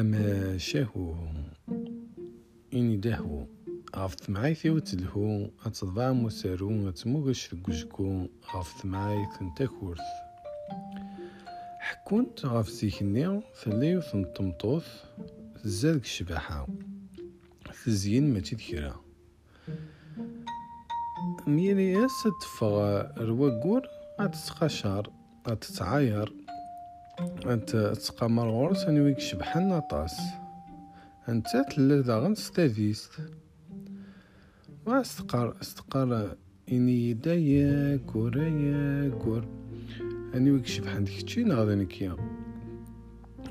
أما شاهو إني دهو. غف معايثي وتلهو أتضبع مسارو. أتموغش لقجكو غف معايث نتاكورث حكونت غف زيكني ثليو ثنطمطوث زادك الشباحة تزين ماشي كرا ميري اس تفغ رواقور أتتقشر أتتعاير. أنت تقامر غورس أنويك شبحان أطاس أنت تلا داغن ستافيست واستقر استقر إني دايا كورايا كور. أنويك شبحان ديكتشي نغادا نكيا.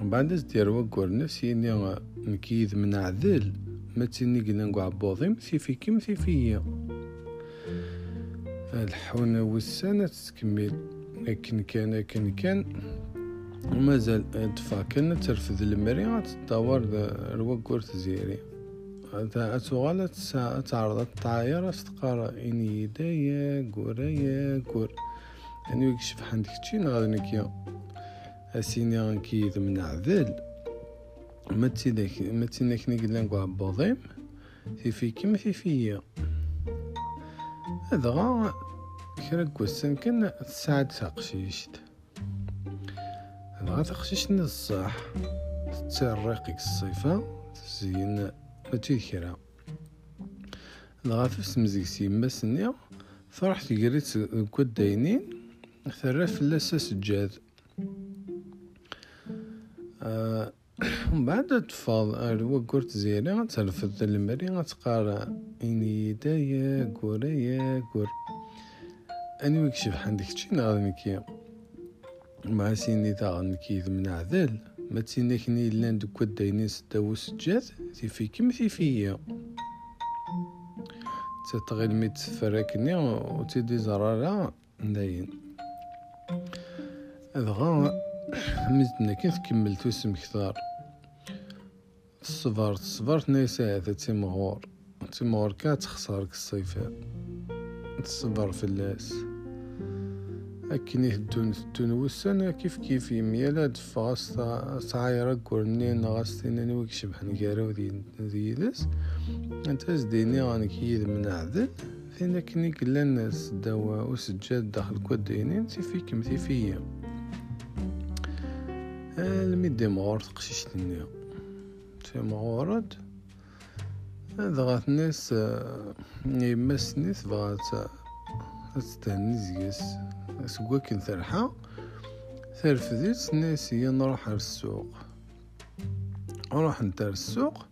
بعد دير وكور نفسي إني نكيد من عذل. ما تسيني قلنا نقع بوضيم ثيفي كيم ثيفيا الحونة والسنة تكمل لكن كان لكن كان. ومازال دفع كان ترفض المري تدور الوقور تزيري أتوغالة تعرض الطايرة استقارة إني دايا قوريا قور. أنو يكشف حندك تشين غادي نكيا. أسيني غنكيد من عذل ما تسيدك ما بوضيم في فيك ما في فيا. هذا غا كرا كوسن كان تساعد تقشيشت هذا تقشيش نصح تسرقك الصيفة تزين ماشي كرا. هذا في مزيك سيما سنيا فرحت قريت كود داينين ثرى فلاس سجاد. آه ومن بعد تفاض وقرت زيري غترفض المري غتقارا إني دايا قوريا قور أني ويكشف عندك شي نغادي نكيا مع سيني تا نكيد من عذل ما تسينيكني لأن دوك داينين سداو سجاد تيفي كيما تيفيا تتغير ميت تفركني وتيدي زرارة داين أدغا مزدنا كي كملتو اسم كثار. الصبر الصبر نيسا هذا تيمغور. تيمغور كاتخسرك الصيفة. تصبر في اللاس أكن يهدون تدون وسنا كيف كيف يميلا دفاس تعايرا قرنين غاستين ويك شبحن كارو دي ديلس أنت زديني غانك يد من عذل فين كني كلا الناس دوا وسجاد داخل كودينين تيفيكم تيفيا الميدي مغور تقشيش النيا تي مغورد. هذا غات الناس يمس نيث سوا كن ثرحا ثرفديت الناس هي نروح على السوق. نروح نتار السوق.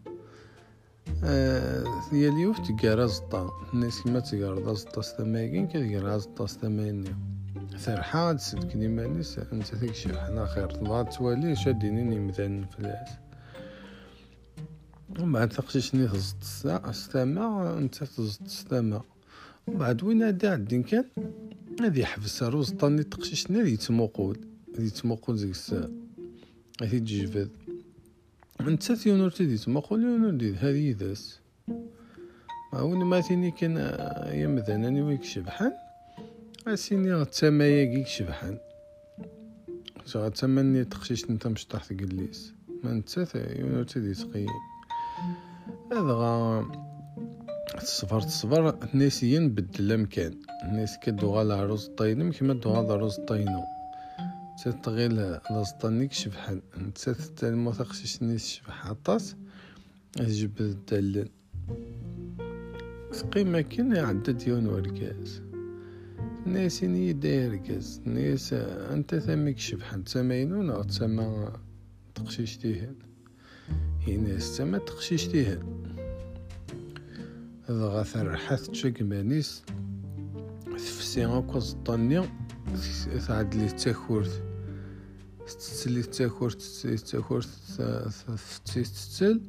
هي اليوف تقرا زطا. الناس كيما تقرا زطا ستماكين كتقرا زطا ستمانية ثرحا تسلكني مانيس انت تكشف حنا خير. تبغى توالي شاديني مثلا فلاس ومن بعد تقشيشني تزط السما انت تزط السما ومن بعد وين هدا عندي كان؟ هادي يحبس روز طاني تقشيشني هادي يتموقود هادي يتموقود ديك الساعة هادي تجبد انت تيونور تيدي تموقول يونور دي هادي يداس. وين ما تيني كان يا مذناني ويك شبحان. أسيني غتسمايا كيك شبحان. غتسماني تقشيش نتا مش تحت قليس. ما نتا يونور تيدي تقيم هذا غا تصفر تصفر ناسيا نبدل الامكان الناس كدو غالا عروس طاينم كيما دو غالا عروس طاينو تغيل لاسطانيك شبحان نتسات تالمو تقشيش نيس شبح عطاس جبد الدلن قيمة كنا عدد ديون وركاز ناس ني داير ركاز ناس أنت ثميك شبحان تسمينون أو تسمى تقشيش تيهن هنا السما تقشيش تيهن دغا ثرحات تشاك مانيس تفسي غاكو زطاني تعد لي تاكورت تتسلي تاكورت تاكورت تتسل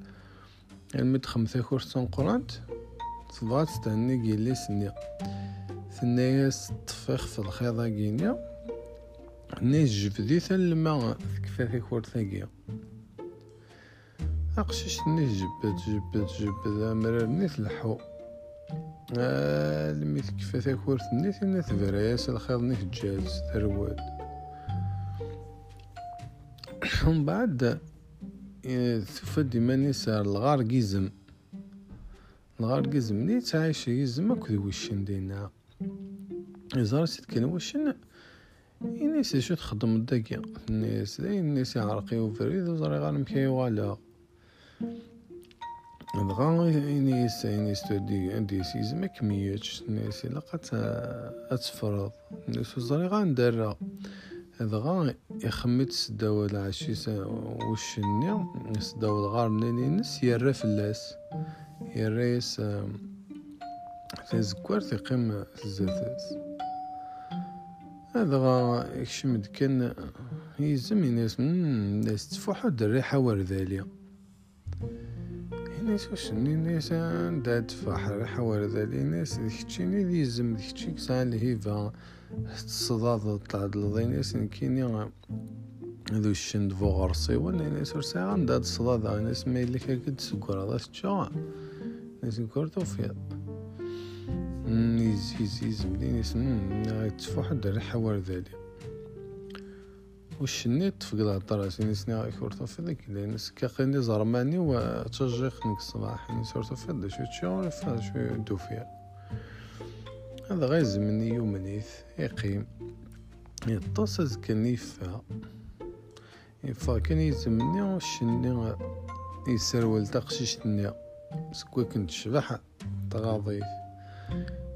المد خمس تاكورت تنقرانت تبغى تستهني كيلي سنيا ثنايا تطفيخ في الخيضة كينيا نيس جبدي ثلما كفا تاكورت نيس جبد جبد جبد أمرار نيس لحو الميت كيفا تاكورت نيت إنا تبراياس الخير نيت جاز ترواد. ومن بعد ثفا ديما نيسار الغار قيزم الغار قيزم نيت عايش يزم اكو وشن دينا. يزار سيد كان وشن الناس شو تخدم الناس الناس عرقي وفريد وزري غار مكي ولا دغا إنيس إنيس تودي عندي سيزم كمياتش الناس إلا قات أتفرض الناس وزري غا ندرا دغا يخمت سداو العشي وشني سداو الغار نس يرى فلاس يريس تزكوار تقيم الزاتاس هذا يكشم كان يزم الناس الناس تفوحوا الريحة وردالية الناس واش الناس دا تفاح الريحة وردالية الناس ديك تشيني دي يزم ديك تشي كسا الهيفا. الصداد طلع دلضي ناس كيني هذو الشند فو غرسي وأنا ناس ورسا عندها الصداد ناس ما يلك هكا تسكر هذا تشا ناس نكورتو فيها يزيز يزملين يسمى تفوح الريحة وردالي وشني تفقد الطراس يعني سني غيك في ذاك لأن كاقيني زرماني وتشجيق نك الصباح يعني صورتو في ذا شو تشاور فا شو دوفيا هذا غير مني يومنيث يقيم يطاس كان يفا يفا كان يزمني وشني يسرول تقشيشتني سكوا كنت شبح تغاضيث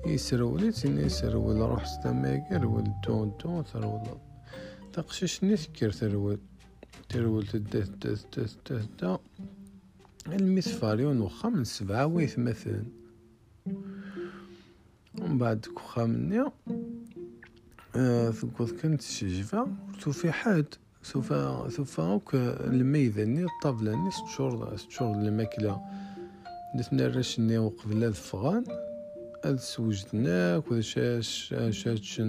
يسرول تين يسرول روح ستماكر ولدون دون ثرول تقشش نذكر ثرول ترول تدث تدث تدث تدث المثفاريون وخا من سبعة ويث مثلا. ومن بعد كوخا مني آه ثقوض كنت شجفة. توفي حد سوف سوف اوك الميداني الطابلة ني ستشور ستشور الماكلة. نتنا رشني وقبل الفغان سوجدناك وذا شاش شاش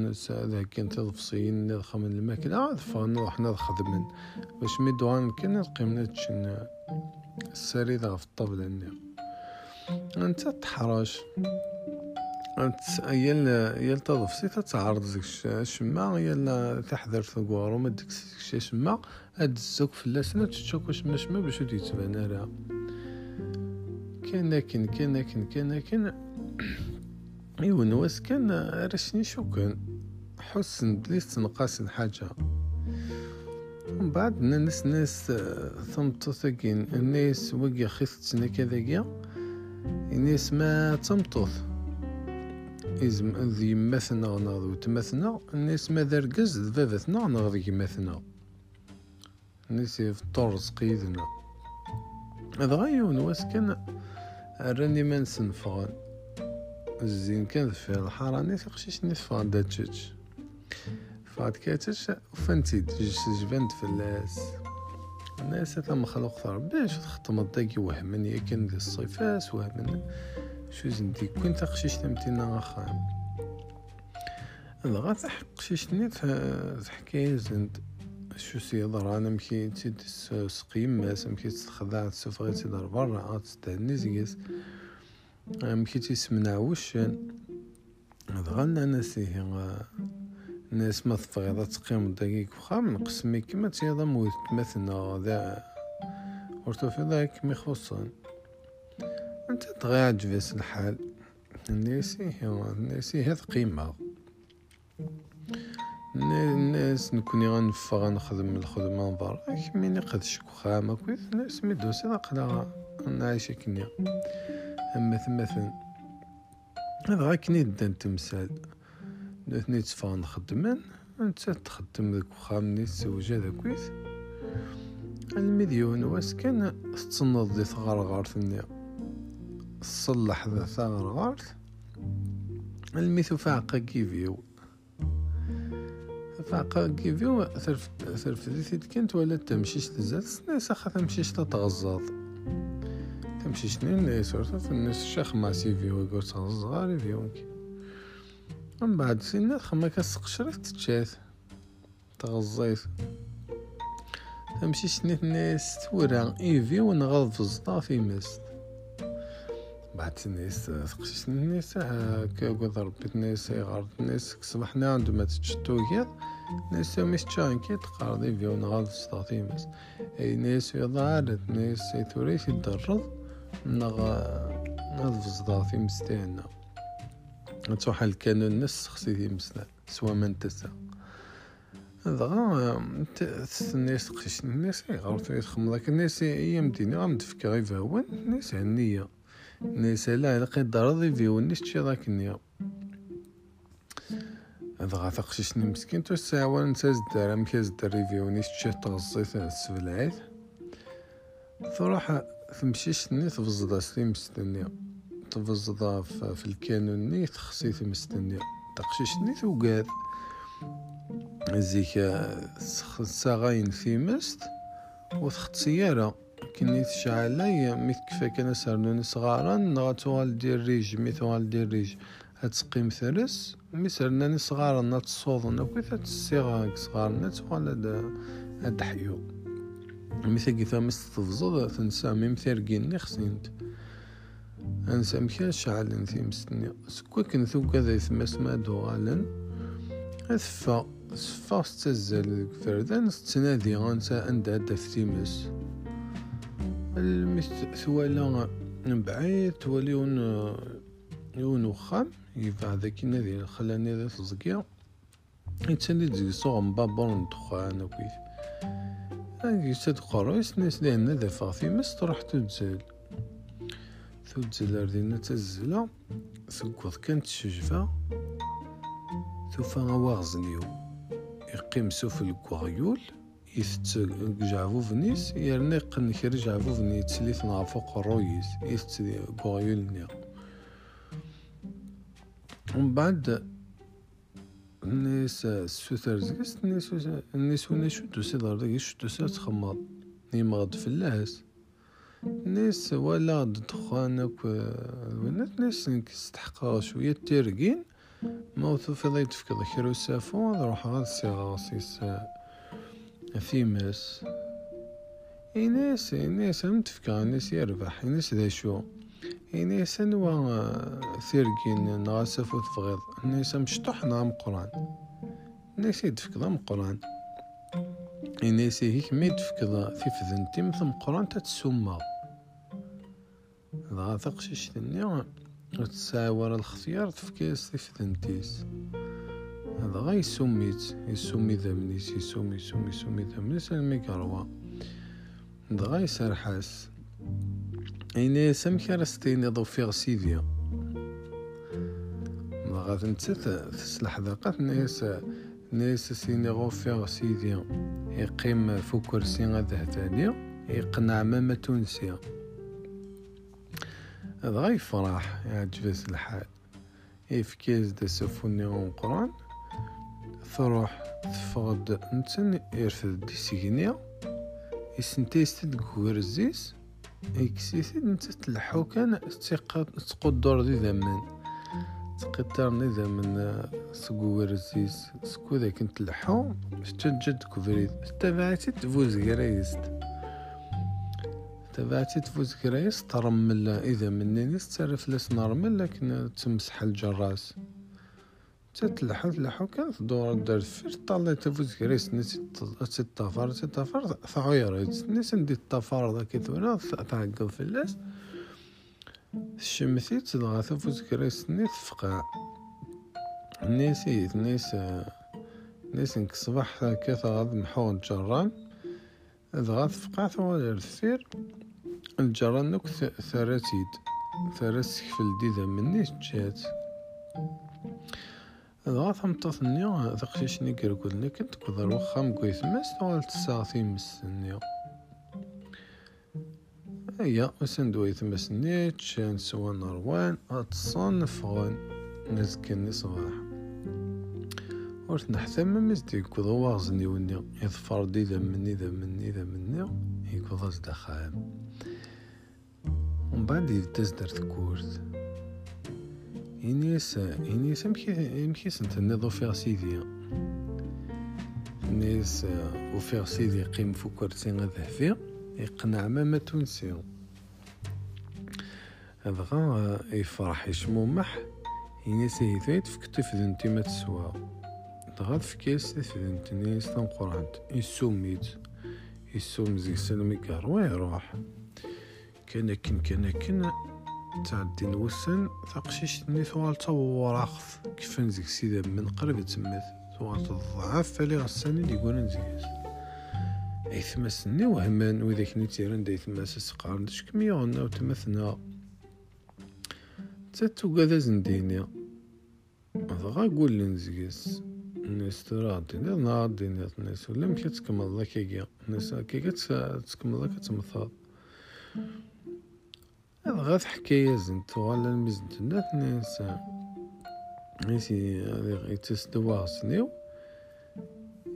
كان تضفصين نضخم الماكلة. فغنا حنا نخدمن باش مي دوان كان القيمنا تشن السري في الطابلة ني أنت تحرش. أنت يال يال تضفسي تتعرض ديك الشما يال تحذر ثقوار وما ديك الشما هاد الزوك في اللسنة تشوك واش مشما باش يتبان راه كان لكن كان لكن كان. لكن ايوا نواس كان رشني كان حسن بليس تنقاس الحاجة ومن بعد ناس ناس ثمتو ثقين الناس وقيا خيثتنا كذا الناس ما تمطوث إزم ذي مثنا ناض وتمثنا الناس ما ذرقز ذبابتنا ناض يمثنا الناس يفطر سقيدنا هذا غيو نواس كان راني ما نسنفغن الزين كان في الحارة تقشيش نتفغ داتشج فاد كاتش وفنتي جبنت في الناس. هذا مخلوق ثار باش تخطم الداكي وهمني كان ذي الصيفاس وهمن شو زندي كنت تقشيش تمتينا خام هذا تحق قشيشني حكاية زند. شو سيضر أنا مكي تيد سقيم ماس مكي تخضع تسوفغي تيدار برا تستهني زيس مكي تيسمنا وشن غالنا ناسيه الناس ما تفغيض تقيم دقيق وخام نقسمي كما تيضا موت مثنا ذا ورتو في ذاك مي خصن أنت تغي عجبس الحال. الناسي الناسي هذ قيمة. الناس نكوني غنفا غنخدم الخدمة برا كميني قد شكو خامة كويس الناس ميدوسي نقلا نعيش كنيا اما ثمثن هذا غا كني دان تمثال نثني تفا نخدمن انت تخدم ذاك وخام ني تزوج هذا كويس المليون واس كان تصنض دي ثغرغار ثني تصلح ذا ثغرغار الميثو فاقا كيفيو فاقا كيفيو ثرف ثرف ذي كنت ولا تمشيش تزاد سناس اخا تمشيش تتغزاض تمشي شنين سورتو في الناس الشيخ مع سيفي ويقول صغار فيونك من بعد سنة خما كسقشرت تتشاث تغزيت تمشي شنيت الناس تورا ايفي ونغض في الزطا في مست بعد الناس تقشيش الناس كا قد ربيت الناس غارت الناس صبحنا عندما تشتو كيض نيسو مش تشان كي تقارضي فيو نغال ستاطي مس اي نيسو يضارت نيسو ثوريش يدرض نغ نغ فزداطي مستينا تروح الكانون نس خصيتي مسنا سوا من تسا دغا الناس قشن الناس غير يتخمم لك الناس هي مدينة غام تفكر غير فهوان الناس هنية. الناس لا لقيت دارضي فيون نيش تشي ذاك النية دغا تقششني مسكين تو ساعة نتا زدار مكا زدار ريفيو نيش تشي تغزيت السبلعيت تروح تمشيش ني تفزضا سلي مستنية تفزضا في الكانون ني تخصي مستنية تقششني توقاد زيك مست وثخت سيارة. كني تشعل مي كفا كان سرنون صغارا نغا توال دير ريج مي توال دير ريج. هتسقيم ثرس مي سرناني صغارا نتصوض نكوي تسيغا صغارنا توال هاد حيو مي ثقي ثامس تفزض تنسى مي مثيرقيني خسنت أنسى مكان شعل انثي مستني. سكوا كنثو كذا يثمس ما دوغالن. اثفا سفاس تزال فردان تنادي غانسا عند هدا في تيمس ثوالا بعيد تولي يون يون وخام. يبع ذاك النادي خلاني ذا تزكيا يتسالي تزكي صوغ مبابور الدخان وكيف. هاكي ساد قرويس ناس لأن ذا فاغ مس تروح تنزل. تنزل أردينا تزلا. ثقوض كانت شجفة. ثوفا غواغزنيو يقيم سوف الكوغيول يثت جعفو فنيس. يرني قن كير جعفو فني يتسليت فوق الرويس يثت كوغيول نيا. الناس السوثر زكس الناس الناس ونا شدو سيدار داك شدو سيدار تخمض يمغد فلاس الناس ولا دخانك ونات ناس كيستحقا شوية تيرقين موثو في ضيت في كذا كيرو سافو روح غاد سيغاسيس فيمس إناس إناس هم تفكا إناس يربح إناس ذا شو إناس نوا ثيركين نغاسف وتفغيض. إناس مشطح نغام قرآن. إناس يدفك ضم قرآن. إناس هيك ما يدفك ضا في فذنتي مثل قرآن تتسمى. ضغا تقشيش تنيا ورا الخيار تفكاس تفدنتيس هذا غا يسميت يسمي ذمنيس يسمي يسمي يسمي ذمنيس المي كروا دغا يسرحاس. اين سمك راستيني ضو فيغ سيديا غاد نتسات تسلح ذاقات ناس ناس سيني غو فيغ سيديا يقيم فو كرسي غاده تانية يقنع ماما تونسيا هذا يفرح يعجبس الحال يفكيز دا سفوني قرآن. تروح تفقد نتن يرفد دي سيغنيا يكسيسي نتا تلحو كان تقدر دي ذمن تقدر دي ذمن سقورزيس سكو ذاك نتلحو تجد كفريد تبعتي تفوز غريست. تبعتي تفوز كرايس ترمل إذا منينيس تعرف لاس نرمل لكن تمسح الجراس. تتلحو تلحو كان تدور دار فير طالي تفوز كرايس نسي تطفر تطفر ثعيرت نسي ندي الطفار ذاك ثورا تعقل في اللاس. شمثي تدغى تفوز كرايس ني تفقع نيسيت نيس نيس صباح هكا غاد محو الجران دغا تفقع ثوالي الثير الجران نوك ثراتيد. ثرات سكفل ديدا مني جات. دغا ثمطات نيو تقشيشني كركول كنت كذا وخا مكويث ماس توال تساغ مس نيو ايا مسندوي ثمس نيتش نسوى نروان اتصان نفغن نزكني صباح ورث نحثم مزدي كذا واغزني وني يظفر دي ذا مني ذا مني ذا مني يكوضا إنيس إنيس أمكي أمكي سنت نضو فيغ سيدي. نيس وفيغ سيدي يقيم فو كرسي غذهفي يقنع ماما تونسي. هذا يفرح يشمومح. إنيس هيثايت فكتف ذنتي ما تسوى. دغا فكيس تفلنتني ستنقرانت يسوميت يسوم زي سلمي كار يروح كان كن كان تعدي نوسن تقشيش ني ثوال توراخف كيف نزيك سيدا من قرب تمث ثوال تضعف فالي غساني دي قولن زيكس اي ثمسني وهمان وذاك نتيرن داي ثماس سقارن دش كم يغنى وتمثنا. تاتو قادا زنديني. غا قول لنزيكس الناس تراضي ناضي الناس ولا مكي تكمل لك كيكا الناس كيكا تكمل لك تمثال هذا غاث حكاية زنت وغالا المزنت. نات ناس نسي يتسدوا سنيو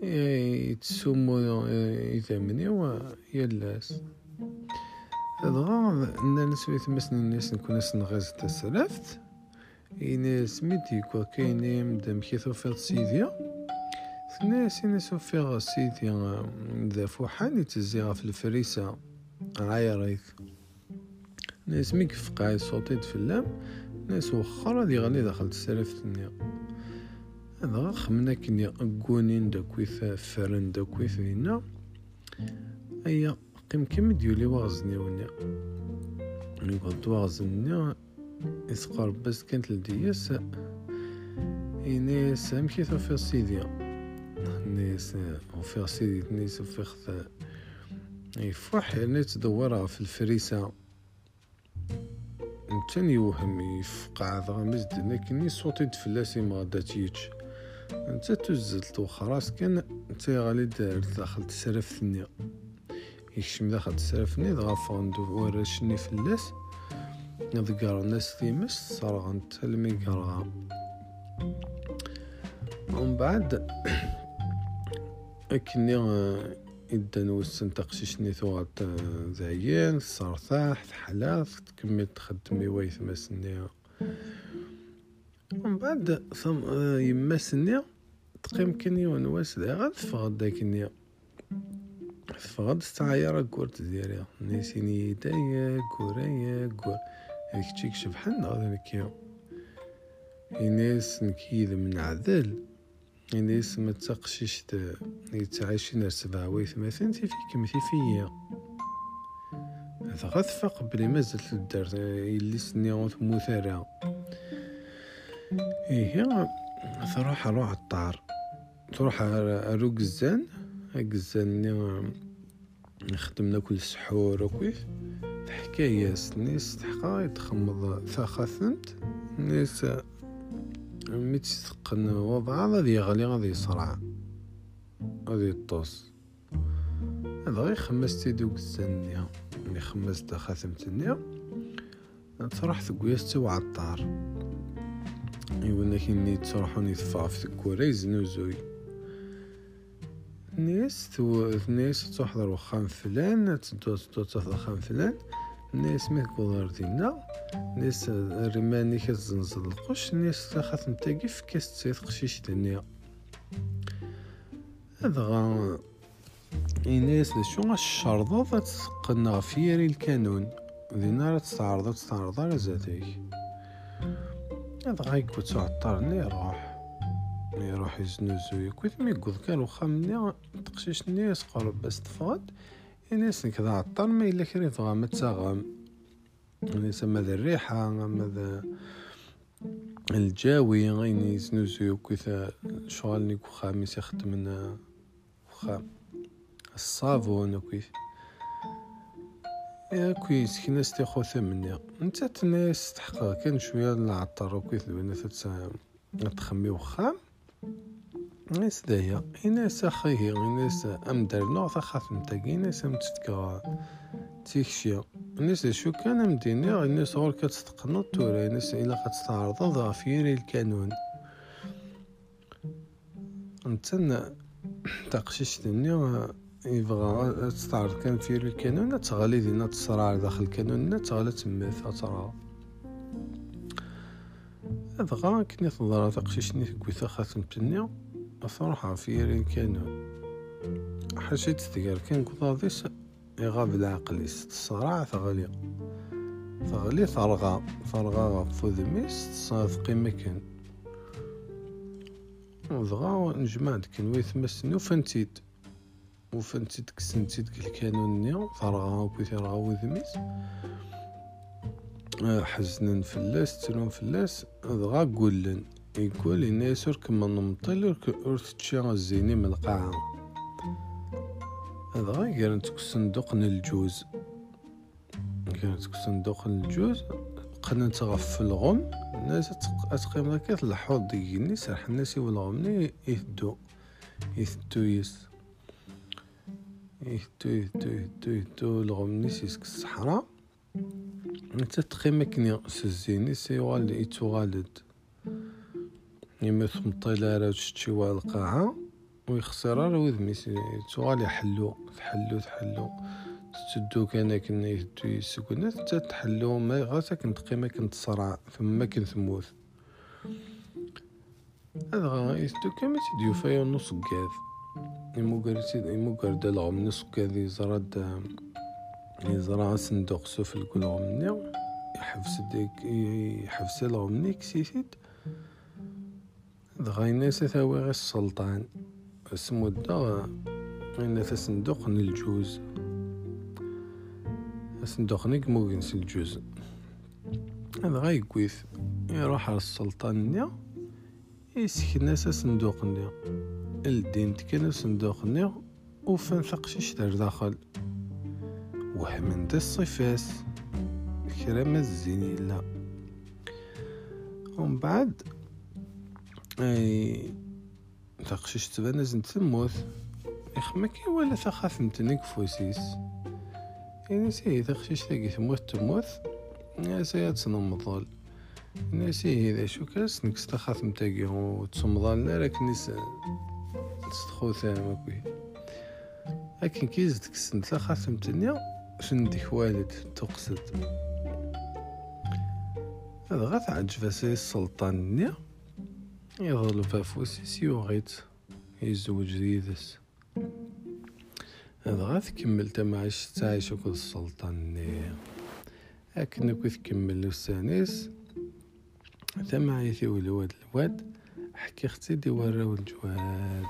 يتسومو يثمنيو يلاس. هذا غا الناس ويتمسن الناس نكون نغاز تسلفت إناس سميتي كوا مدام كي توفيض سيديا. ثناس إنا سوفيغ سيديا ذا فوحان يتزيغ في الفريسة. عايريث ناس ميك فقاي صوتيت في اللام ناس وخرا دي غالي داخل السلف النيا هذا خمنا كني أقونين داكويث فرن داكويث دينا أيا قيم كم ديولي وغزني ونيا؟ يقعد وغزني يسقر بس كانت لدياس إناس أمكي في سيديا ناس وفي سيدي؟ ناس وفي خذ يفرح يعني تدورها في الفريسة. نتاني يوهم يفقع ذا مزد لكن صوتي تفلاسي ما داتيتش انت تزلت وخلاص كان انت غالي دار داخل تسرف ثنيا يكشم داخل تسرف ثنيا دغا فاندو ورشني فلاس. ذكر الناس تيمس صرغنت الميقرغا ومن بعد أكني إدا نوسن تقشيشني ثوات زعيان صرثاح حلاف تكمل تخدمي ويث مسني ومن بعد ثم يمسني تقيم كني ونواس غاد فغد داكني فغد ستعايرة كورت ديالي نيسيني دايا كورايا كور هذيك تشيك شبحان غادي نكيو إناس نكيد من عذل. إناس ما تقشيش يتعايشين سبعة وثمانين تيفيك مثيفية هذا غثفق بلي مازال الدار إللي سني مثارة إيه تروح روح الطار. تروح أرو قزان قزان نخدم كل السحور وكيف حكاية نيس تحقا يتخمض ثاخثنت نيس مي تسقن وضع غادي يغلي غادي يصرع. غادي يطوس. هذا غير خمس دوك الزنية ملي خمست خاتمت النية تروح ثقوياس تو عطار يقولنا كي تروحوني تفاع في ثكورة يزنوزوي ناس تو ناس تحضر وخام فلان تدو تدو تحضر خام فلان. ناس ما كودار دينا ناس رماني كتزنزل القش ناس نتاقي في كاس تسيط قشيش دنيا هذا غا إناس شو الشرطة تسقنا في يري الكانون دينا راه تستعرض تستعرض على ذاتك هذا غا يقول تعطرني يروح يروح يزنوزو كويت مي كان وخا تقشيش ناس قرب بس تفاد الناس كذا عطر ما إلا كريت تغام تساغم. الناس ماذا الريحة ماذا الجاوي غيني سنوزيو كيثا شغال نيكو خامس يخدم وخا الصابون وكيف يا كويس كي ناس تاخو ثمنيا نتا تناس تحقق كان شوية العطر وكيف لو تخمي وخام ناس دايا إناس أخيه إناس أمدر نوع تاقي إناس أمتتكا تيكشيا. الناس شو كان مديني الناس غور كتستقنط تورا الناس إلا كتستعرض ضعفيري الكانون. نتن تقشيش دنيا يبغى تستعرض كان في الكانون تغلي دينا تصرع داخل الكانون تغلي تمث ترى هذا غا كني تضرا تقشيشني كويثا خاتم أفرحة في كانو حاجة تذكر كان كضاضيس يغاب العقل الصراع ثغلي ثغلي ثرغا ثرغا غفو ذميس تصاد قيمة كان دغا نجمع ديك نويث مسني وفنتيد وفنتيد كسنتيد الكانون ثرغا وكي ثرغا وذميس آه، حزنن فلاس تلون فلاس دغا قولن. يقول الناس كما نمطل ور تشي الزيني من القاعة. هذا غير صندوق الجوز. كانت صندوق الجوز. قنا تغفل الغم. الناس تقيم هكا تلحوظ ديني سرح الناس والغمني يهدو. يثدو يس. يهدو يهدو يهدو يهدو. الغمني سيسك الصحراء. انت تقيم كني سزيني سيوال يتوغالد يما ثمطيلا راه تشتي القاعة ويخسر راه وذمي توغال يحلو تحلو تحلو. تدو كان كنا يهدو يسكن حتى تحلو ما غاتا كنت قيمة كنت صرع ثم كنت تموت هذا غا يهدو كما تديو فايا نص قاذ. يمو قرتي يمو قرد لغم نص قاذ يزرد يزرع صندوق سوف القلغم مني يحفز ديك يحفز لغم مني كسيسيد دغا يناس ثاوي غير السلطان. اسمو دا غينا صندوق الجوز. صندوق نيك موغنس الجوز. هذا غا يقويث يروح على السلطان نيا يسكن صندوق نيا. الدين تكن صندوق نيا وفن ثقشيش دار داخل. وحمن دا الصفاس. كرام الزيني لا. ومن بعد أي تقشيش تبان زنت تموت يخمك ولا ثخاثمتنك فوسيس يعني سي تخشيش تاقي تموت تموت يا سي تنمضل ناسي إذا شو كاس نكس تخاثم تاقي وتسمضال لكن نس تستخو ثام كوي. لكن كيز تكسن تخاثم تنيا شنديك والد تقصد؟ هذا غاث عجبة سي السلطان نيا. يظل فافوسي سيوغيت يزوج ذيذس هذا غا تكمل تمعيش تعيش وكل السلطان لكن كي تكمل السانيس تمعيثي ولواد الواد حكي أختي دي وراو الجواد